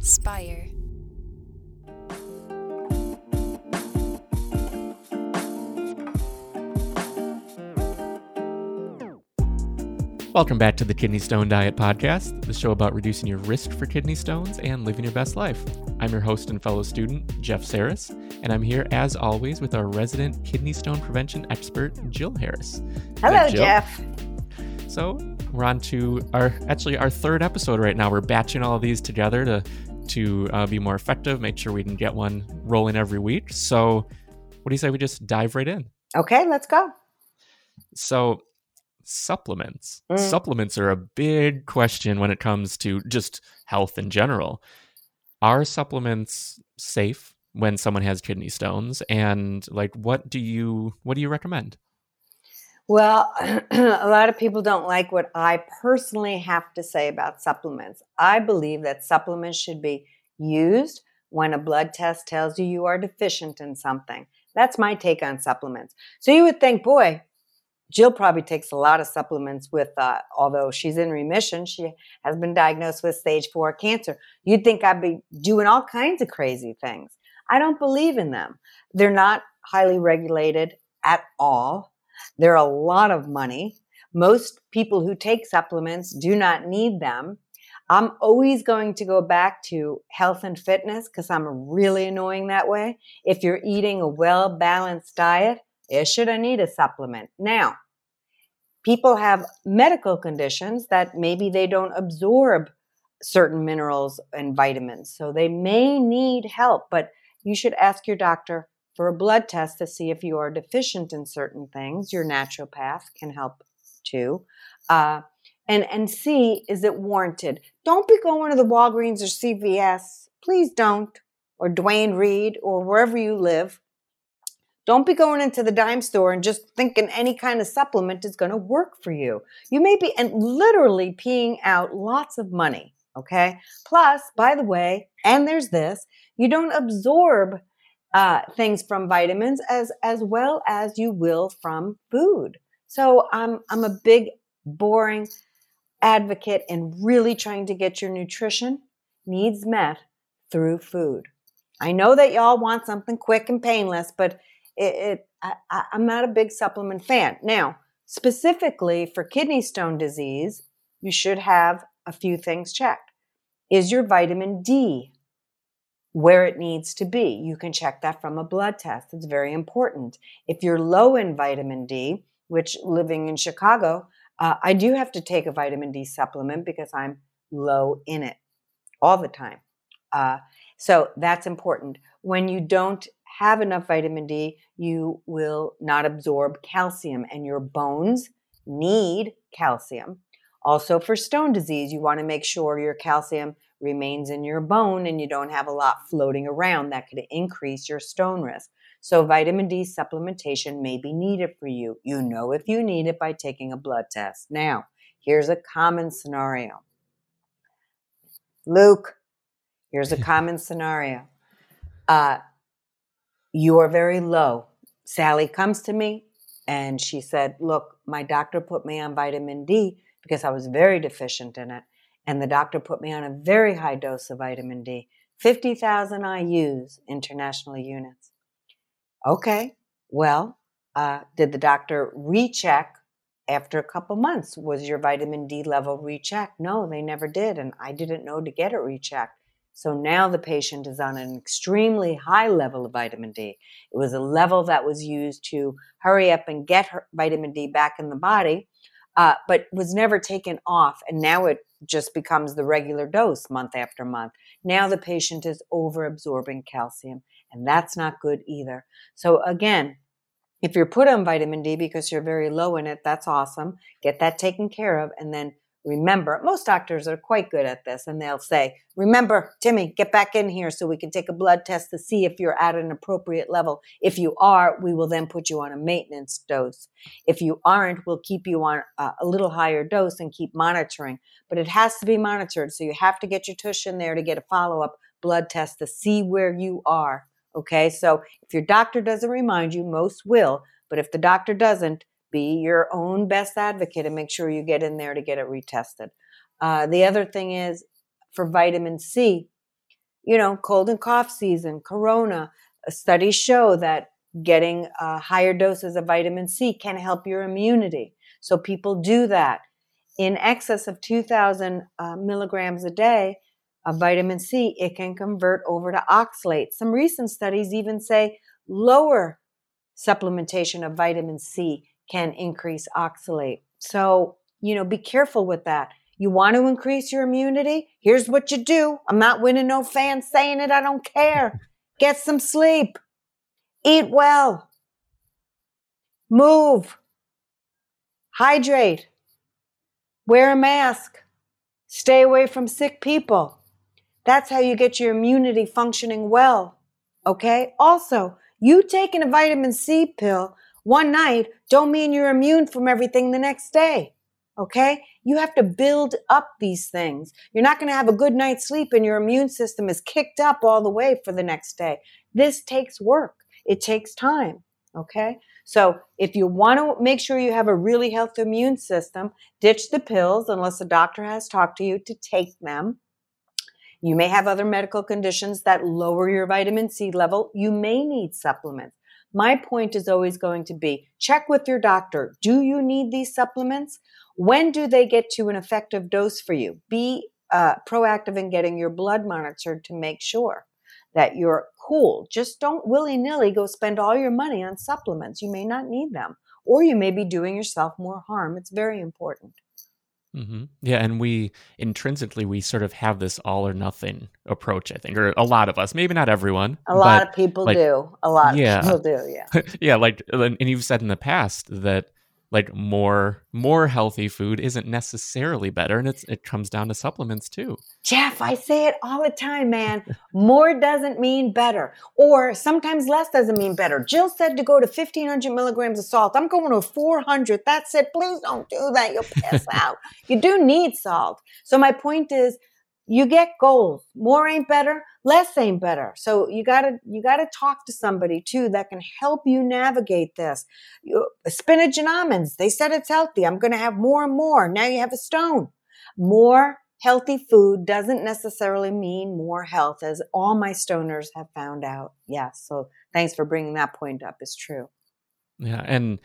Spire. Welcome back to the Kidney Stone Diet Podcast, the show about reducing your risk for kidney stones and living your best life. I'm your host and fellow student, Jeff Saris, and I'm here as always with our resident kidney stone prevention expert, Jill Harris. Hello, Jill. Jeff. So we're on to our actually our third episode right now. We're batching all of these together to to uh, be more effective, make sure we can get one rolling every week. So, what do you say we just dive right in? Okay, let's go. So, supplements. Mm. Supplements are a big question when it comes to just health in general. Are supplements safe when someone has kidney stones and like what do you what do you recommend? Well, a lot of people don't like what I personally have to say about supplements. I believe that supplements should be used when a blood test tells you you are deficient in something. That's my take on supplements. So you would think, boy, Jill probably takes a lot of supplements with, uh, although she's in remission, she has been diagnosed with stage four cancer. You'd think I'd be doing all kinds of crazy things. I don't believe in them. They're not highly regulated at all. They're a lot of money. Most people who take supplements do not need them. I'm always going to go back to health and fitness because I'm really annoying that way. If you're eating a well balanced diet, you shouldn't need a supplement. Now, people have medical conditions that maybe they don't absorb certain minerals and vitamins. So they may need help, but you should ask your doctor for a blood test to see if you are deficient in certain things. Your naturopath can help too. Uh, and, and see, is it warranted? Don't be going to the Walgreens or CVS. Please don't. Or Duane Reade or wherever you live. Don't be going into the dime store and just thinking any kind of supplement is going to work for you. You may be and literally peeing out lots of money. Okay. Plus, by the way, and there's this, you don't absorb uh, things from vitamins as as well as you will from food. So I'm I'm a big boring advocate in really trying to get your nutrition needs met through food. I know that y'all want something quick and painless, but it, it I, I'm not a big supplement fan. Now, specifically for kidney stone disease, you should have a few things checked. Is your vitamin D where it needs to be? You can check that from a blood test. It's very important. If you're low in vitamin D, which living in Chicago, uh, I do have to take a vitamin D supplement because I'm low in it all the time. Uh, so that's important. When you don't have enough vitamin D, you will not absorb calcium, and your bones need calcium. Also, for stone disease, you want to make sure your calcium remains in your bone and you don't have a lot floating around that could increase your stone risk. So, vitamin D supplementation may be needed for you. You know if you need it by taking a blood test. Now, here's a common scenario. Luke, here's a common scenario. Uh, you are very low. Sally comes to me and she said, Look, my doctor put me on vitamin D because I was very deficient in it. And the doctor put me on a very high dose of vitamin D 50,000 IUs, international units. Okay, well, uh, did the doctor recheck after a couple months? Was your vitamin D level rechecked? No, they never did. And I didn't know to get it rechecked. So now the patient is on an extremely high level of vitamin D. It was a level that was used to hurry up and get vitamin D back in the body, uh, but was never taken off. And now it just becomes the regular dose month after month. Now the patient is over absorbing calcium, and that's not good either. So again, if you're put on vitamin D because you're very low in it, that's awesome. Get that taken care of, and then remember, most doctors are quite good at this and they'll say, remember, Timmy, get back in here so we can take a blood test to see if you're at an appropriate level. If you are, we will then put you on a maintenance dose. If you aren't, we'll keep you on a, a little higher dose and keep monitoring. But it has to be monitored. So you have to get your tush in there to get a follow up blood test to see where you are. Okay. So if your doctor doesn't remind you, most will. But if the doctor doesn't, be your own best advocate and make sure you get in there to get it retested. Uh, the other thing is for vitamin C, you know, cold and cough season, corona, uh, studies show that getting uh, higher doses of vitamin C can help your immunity. So people do that. In excess of 2,000 uh, milligrams a day of vitamin C, it can convert over to oxalate. Some recent studies even say lower supplementation of vitamin C can increase oxalate. So, you know, be careful with that. You want to increase your immunity? Here's what you do. I'm not winning no fans saying it. I don't care. Get some sleep. Eat well. Move. Hydrate. Wear a mask. Stay away from sick people. That's how you get your immunity functioning well. Okay? Also, you taking a vitamin C pill one night don't mean you're immune from everything the next day. Okay? You have to build up these things. You're not going to have a good night's sleep and your immune system is kicked up all the way for the next day. This takes work. It takes time. Okay? So if you want to make sure you have a really healthy immune system, ditch the pills unless a doctor has talked to you to take them. You may have other medical conditions that lower your vitamin C level. You may need supplements. My point is always going to be check with your doctor. Do you need these supplements? When do they get to an effective dose for you? Be uh, proactive in getting your blood monitored to make sure that you're cool. Just don't willy nilly go spend all your money on supplements. You may not need them, or you may be doing yourself more harm. It's very important. Mm-hmm. Yeah, and we intrinsically we sort of have this all or nothing approach. I think, or a lot of us, maybe not everyone. A lot of people like, do. A lot yeah. of people do. Yeah. yeah, like, and you've said in the past that like more more healthy food isn't necessarily better and it's it comes down to supplements too. Jeff i say it all the time man. More doesn't mean better or sometimes less doesn't mean better. Jill said to go to 1500 milligrams of salt. I'm going to 400 that's it. Please don't do that. You'll pass out. You do need salt. So my point is you get goals. More ain't better, less ain't better. So you gotta you gotta talk to somebody too that can help you navigate this. You, spinach and almonds, they said it's healthy. I'm gonna have more and more. Now you have a stone. More healthy food doesn't necessarily mean more health, as all my stoners have found out. Yes. So thanks for bringing that point up. It's true. Yeah, and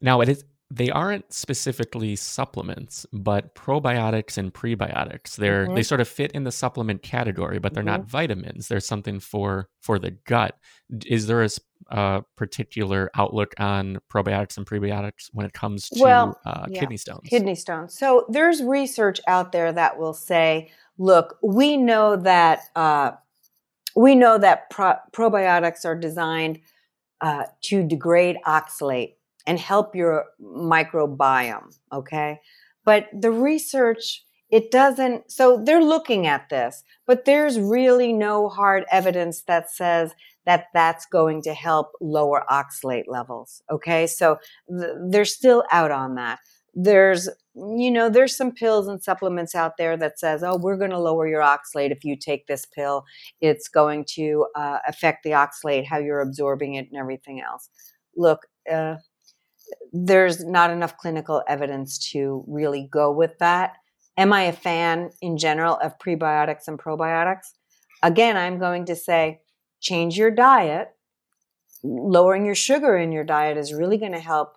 now it is they aren't specifically supplements, but probiotics and prebiotics. They're mm-hmm. they sort of fit in the supplement category, but they're mm-hmm. not vitamins. There's something for for the gut. Is there a uh, particular outlook on probiotics and prebiotics when it comes to well, uh, yeah. kidney stones? Kidney stones. So there's research out there that will say, look, we know that uh, we know that pro- probiotics are designed uh, to degrade oxalate and help your microbiome. Okay. But the research, it doesn't, so they're looking at this, but there's really no hard evidence that says that that's going to help lower oxalate levels. Okay. So th- they're still out on that. There's, you know, there's some pills and supplements out there that says, oh, we're going to lower your oxalate if you take this pill. It's going to uh, affect the oxalate, how you're absorbing it, and everything else. Look, uh, there's not enough clinical evidence to really go with that. Am I a fan in general of prebiotics and probiotics? Again, I'm going to say change your diet. Lowering your sugar in your diet is really going to help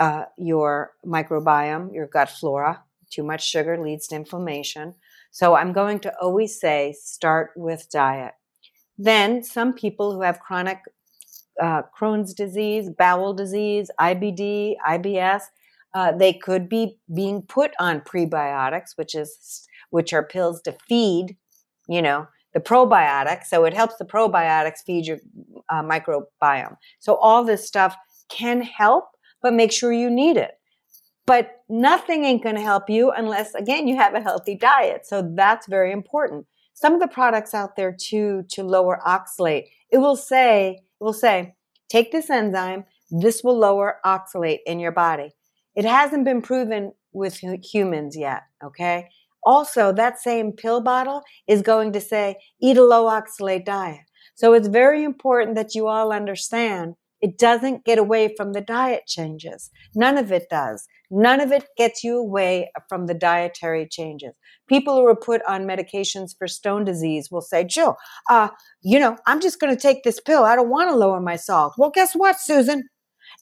uh, your microbiome, your gut flora. Too much sugar leads to inflammation. So I'm going to always say start with diet. Then some people who have chronic uh, Crohn's disease, bowel disease, IBD, IBS, uh, they could be being put on prebiotics, which is which are pills to feed, you know, the probiotics. So it helps the probiotics feed your uh, microbiome. So all this stuff can help, but make sure you need it. But nothing ain't going to help you unless, again, you have a healthy diet. So that's very important. Some of the products out there too to lower oxalate, it will say will say, take this enzyme, this will lower oxalate in your body. It hasn't been proven with humans yet, okay? Also, that same pill bottle is going to say, eat a low oxalate diet. So it's very important that you all understand it doesn't get away from the diet changes. None of it does. None of it gets you away from the dietary changes. People who are put on medications for stone disease will say, Jill, uh, you know, I'm just going to take this pill. I don't want to lower my salt. Well, guess what, Susan?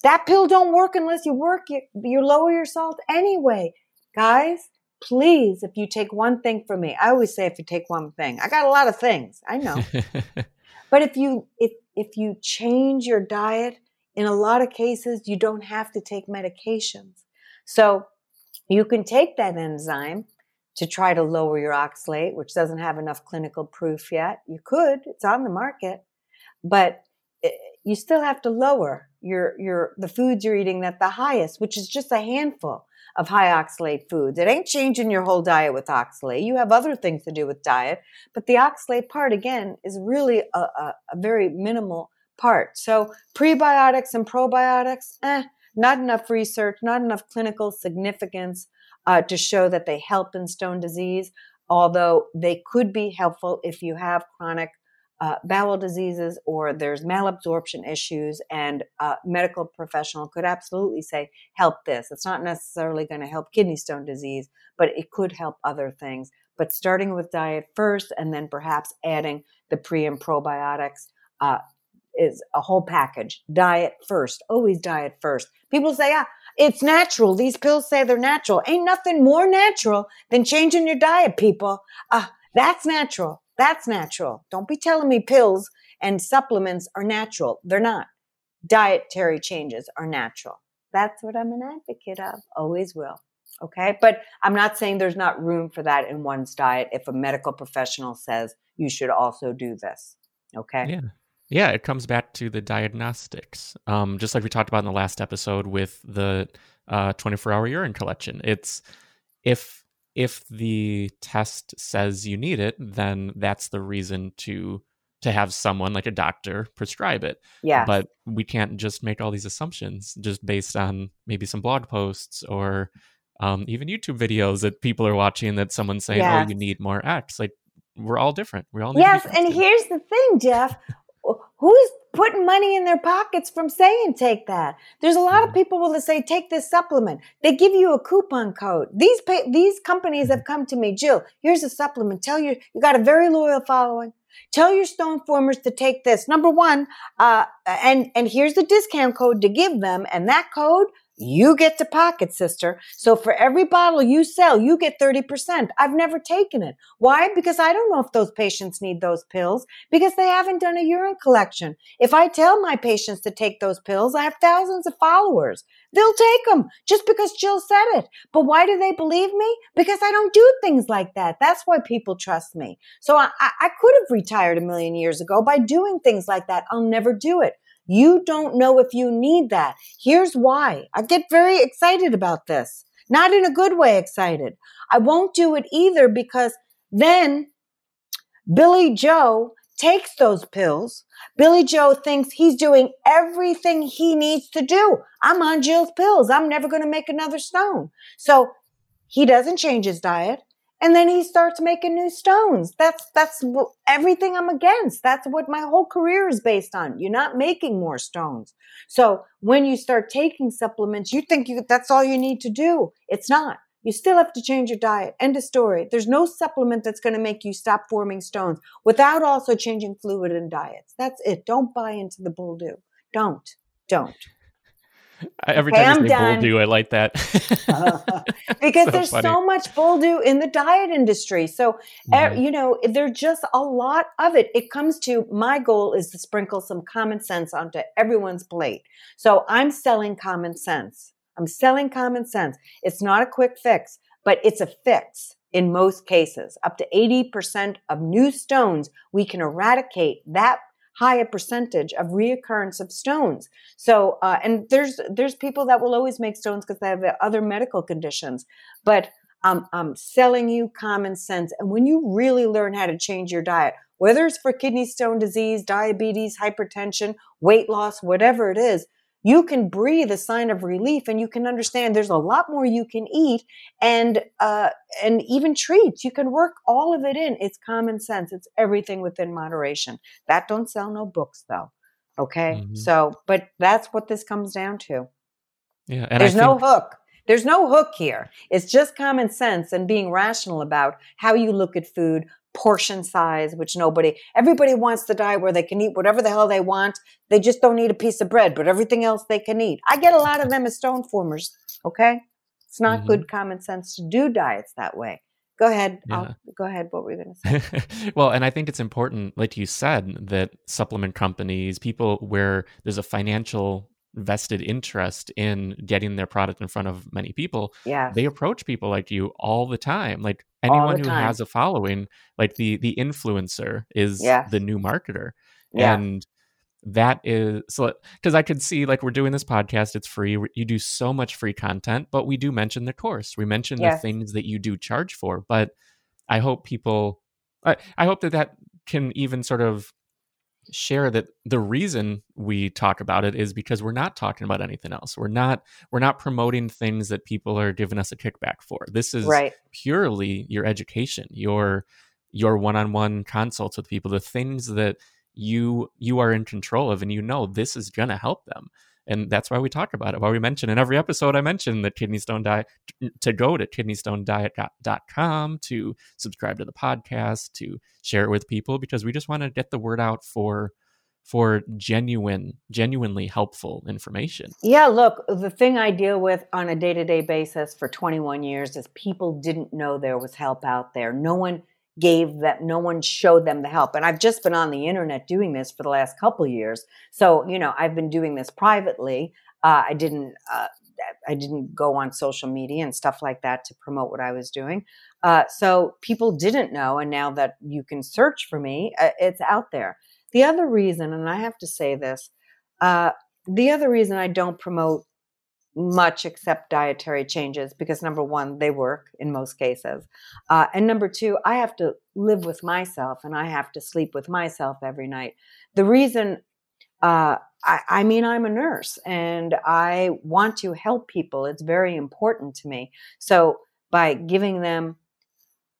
That pill don't work unless you work, you, you lower your salt anyway. Guys, please, if you take one thing from me, I always say if you take one thing, I got a lot of things, I know. but if you, if, if you change your diet, in a lot of cases, you don't have to take medications. So you can take that enzyme to try to lower your oxalate, which doesn't have enough clinical proof yet. You could, it's on the market, but you still have to lower your your the foods you're eating at the highest, which is just a handful of high oxalate foods. It ain't changing your whole diet with oxalate. You have other things to do with diet, but the oxalate part again is really a, a, a very minimal part. So prebiotics and probiotics, eh, not enough research, not enough clinical significance uh, to show that they help in stone disease, although they could be helpful if you have chronic uh, bowel diseases or there's malabsorption issues and a medical professional could absolutely say help this. It's not necessarily going to help kidney stone disease but it could help other things. But starting with diet first and then perhaps adding the pre and probiotics uh, is a whole package. Diet first, always diet first. People say, ah, it's natural. These pills say they're natural. Ain't nothing more natural than changing your diet, people. Ah, that's natural. That's natural. Don't be telling me pills and supplements are natural. They're not. Dietary changes are natural. That's what I'm an advocate of. Always will. Okay. But I'm not saying there's not room for that in one's diet if a medical professional says you should also do this. Okay. Yeah. Yeah, it comes back to the diagnostics. Um, just like we talked about in the last episode with the uh, 24 hour urine collection. It's if if the test says you need it, then that's the reason to to have someone like a doctor prescribe it. Yeah. But we can't just make all these assumptions just based on maybe some blog posts or um, even YouTube videos that people are watching that someone's saying, yes. "Oh, you need more X." Like we're all different. We all yes. and here's the thing, Jeff who's putting money in their pockets from saying take that? There's a lot of mm-hmm. people will say take this supplement. They give you a coupon code. These pay, these companies have come to me, Jill. Here's a supplement. Tell you you got a very loyal following. Tell your stone formers to take this. Number one, uh, and and here's the discount code to give them, and that code you get to pocket, sister. So for every bottle you sell, you get 30%. I've never taken it. Why? Because I don't know if those patients need those pills because they haven't done a urine collection. If I tell my patients to take those pills, I have thousands of followers. They'll take them just because Jill said it. But why do they believe me? Because I don't do things like that. That's why people trust me. So I, I could have retired a million years ago by doing things like that. I'll never do it. You don't know if you need that. Here's why. I get very excited about this. Not in a good way excited. I won't do it either because then Billy Joe takes those pills. Billy Joe thinks he's doing everything he needs to do. I'm on Jill's pills. I'm never going to make another stone. So he doesn't change his diet and then he starts making new stones. That's that's everything i'm against. That's what my whole career is based on you're not making more stones. So when you start taking supplements you think you, that's all you need to do. It's not. You still have to change your diet. End of story. There's no supplement that's going to make you stop forming stones without also changing fluid and diets. That's it. Don't buy into the bull do. Don't. Don't Every okay, time you say done. bull do, I like that. because so there's funny. so much bull do in the diet industry. So, mm. you know, there's just a lot of it. It comes to my goal is to sprinkle some common sense onto everyone's plate. So I'm selling common sense. I'm selling common sense. It's not a quick fix, but it's a fix in most cases. Up to 80% of new stones, we can eradicate that high a percentage of reoccurrence of stones. So, uh, and there's there's people that will always make stones because they have other medical conditions, but um, I'm selling you common sense. And when you really learn how to change your diet, whether it's for kidney stone disease, diabetes, hypertension, weight loss, whatever it is, you can breathe a sign of relief and you can understand there's a lot more you can eat and uh, and even treats. You can work all of it in. It's common sense. It's everything within moderation. That don't sell no books though. Okay? Mm-hmm. so but that's what this comes down to. Yeah there's no hook. There's no hook here. It's just common sense and being rational about how you look at food, portion size, which nobody, everybody wants the diet where they can eat whatever the hell they want. They just don't need a piece of bread, but everything else they can eat. I get a lot of them as stone formers. Okay. It's not mm-hmm. good common sense to do diets that way. Go ahead. Yeah. go ahead. What were you going to say? well, and I think it's important, like you said, that supplement companies, people where there's a financial vested interest in getting their product in front of many people yeah they approach people like you all the time like anyone who has a following like the the influencer is yeah. the new marketer yeah. and that is so because i could see like we're doing this podcast it's free you do so much free content but we do mention the course we mention yes. the things that you do charge for but i hope people I, I hope that that can even sort of share that the reason we talk about it is because we're not talking about anything else. We're not we're not promoting things that people are giving us a kickback for. This is right. purely your education, your your one-on-one consults with people, the things that you you are in control of and you know this is going to help them and that's why we talk about it. Why we mention in every episode i mention the kidney stone diet to go to kidneystonediet.com to subscribe to the podcast to share it with people because we just want to get the word out for for genuine genuinely helpful information. Yeah look the thing i deal with on a day-to-day basis for 21 years is people didn't know there was help out there. No one gave that no one showed them the help and i've just been on the internet doing this for the last couple years. So you know i've been doing this privately. Uh, i didn't uh, i didn't go on social media and stuff like that to promote what i was doing. Uh, so people didn't know and now that you can search for me uh, it's out there. The other reason and i have to say this uh, the other reason i don't promote much except dietary changes because number one, they work in most cases. Uh, and number two, I have to live with myself and I have to sleep with myself every night. The reason, uh, I, I mean, I'm a nurse and I want to help people. It's very important to me. So by giving them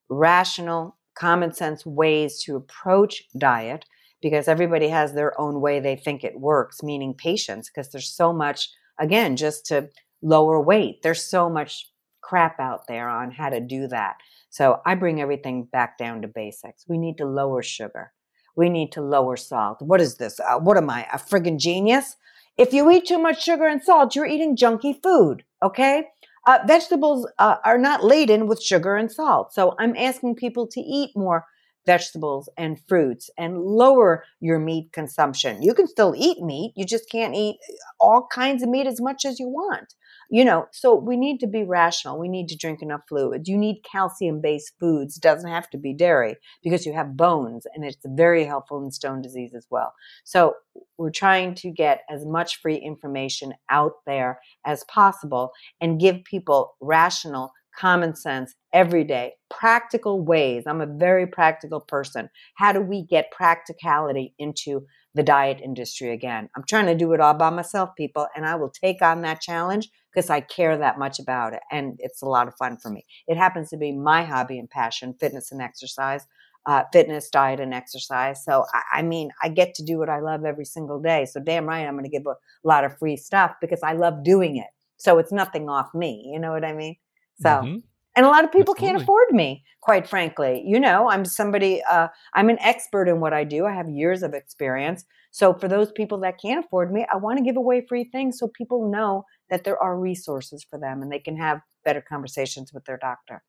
rational, common sense ways to approach diet, because everybody has their own way they think it works, meaning patience, because there's so much again, just to lower weight. There's so much crap out there on how to do that. So I bring everything back down to basics. We need to lower sugar. We need to lower salt. What is this? Uh, what am I, a friggin' genius? If you eat too much sugar and salt, you're eating junky food, okay? Uh, vegetables uh, are not laden with sugar and salt. So I'm asking people to eat more vegetables and fruits and lower your meat consumption. You can still eat meat, you just can't eat all kinds of meat as much as you want. You know, so we need to be rational. We need to drink enough fluids. You need calcium based foods. It doesn't have to be dairy because you have bones and it's very helpful in stone disease as well. So we're trying to get as much free information out there as possible and give people rational common sense every day, practical ways. I'm a very practical person. How do we get practicality into the diet industry again? I'm trying to do it all by myself, people, and I will take on that challenge because I care that much about it. And it's a lot of fun for me. It happens to be my hobby and passion fitness and exercise. Uh, fitness, diet, and exercise. So, I, I, mean, I get to do what I love every single day. So, damn right, I'm going to give a lot of free stuff because I love doing it. So, it's nothing off me. You know what I mean? So, mm-hmm. and a lot of people Absolutely. can't afford me, quite frankly. You know, I'm somebody, uh, I'm an expert in what I do. I have years of experience. So, for those people that can't afford me, I want to give away free things so people know that there are resources for them and they can have better conversations with their doctor.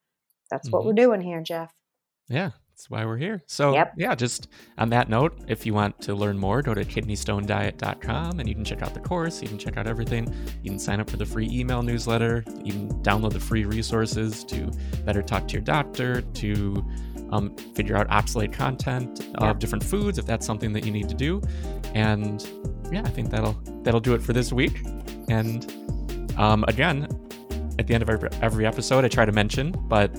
That's mm-hmm. what we're doing here, Jeff. Yeah, that's why we're here. So, yep. yeah, just on that note, if you want to learn more, go to kidneystonediet.com and you can check out the course. You can check out everything. You can sign up for the free email newsletter. You can download the free resources to better talk to your doctor, to um, figure out oxalate content yep. of different foods if that's something that you need to do. And yeah, I think that'll that'll do it for this week. And um, again, at the end of every episode, I try to mention, but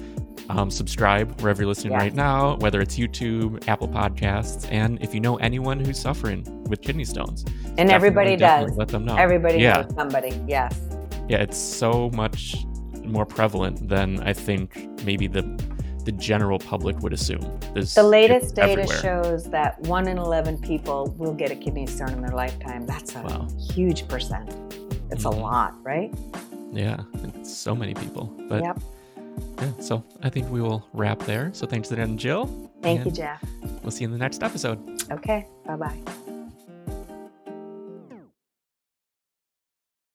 um, subscribe wherever you're listening right now, whether it's YouTube, Apple Podcasts, and if you know anyone who's suffering with kidney stones, and everybody does, let them know. Everybody yeah. knows somebody. Yes. Yeah, it's so much more prevalent than I think maybe the the general public would assume. There's, the latest data everywhere. shows that one in eleven people will get a kidney stone in their lifetime. That's a wow. huge percent. It's mm-hmm. a lot, right? Yeah, it's so many people. But Yep. Yeah, so I think we will wrap there. So thanks again, Jill. Thank you, Jeff. We'll see you in the next episode. Okay. Bye bye.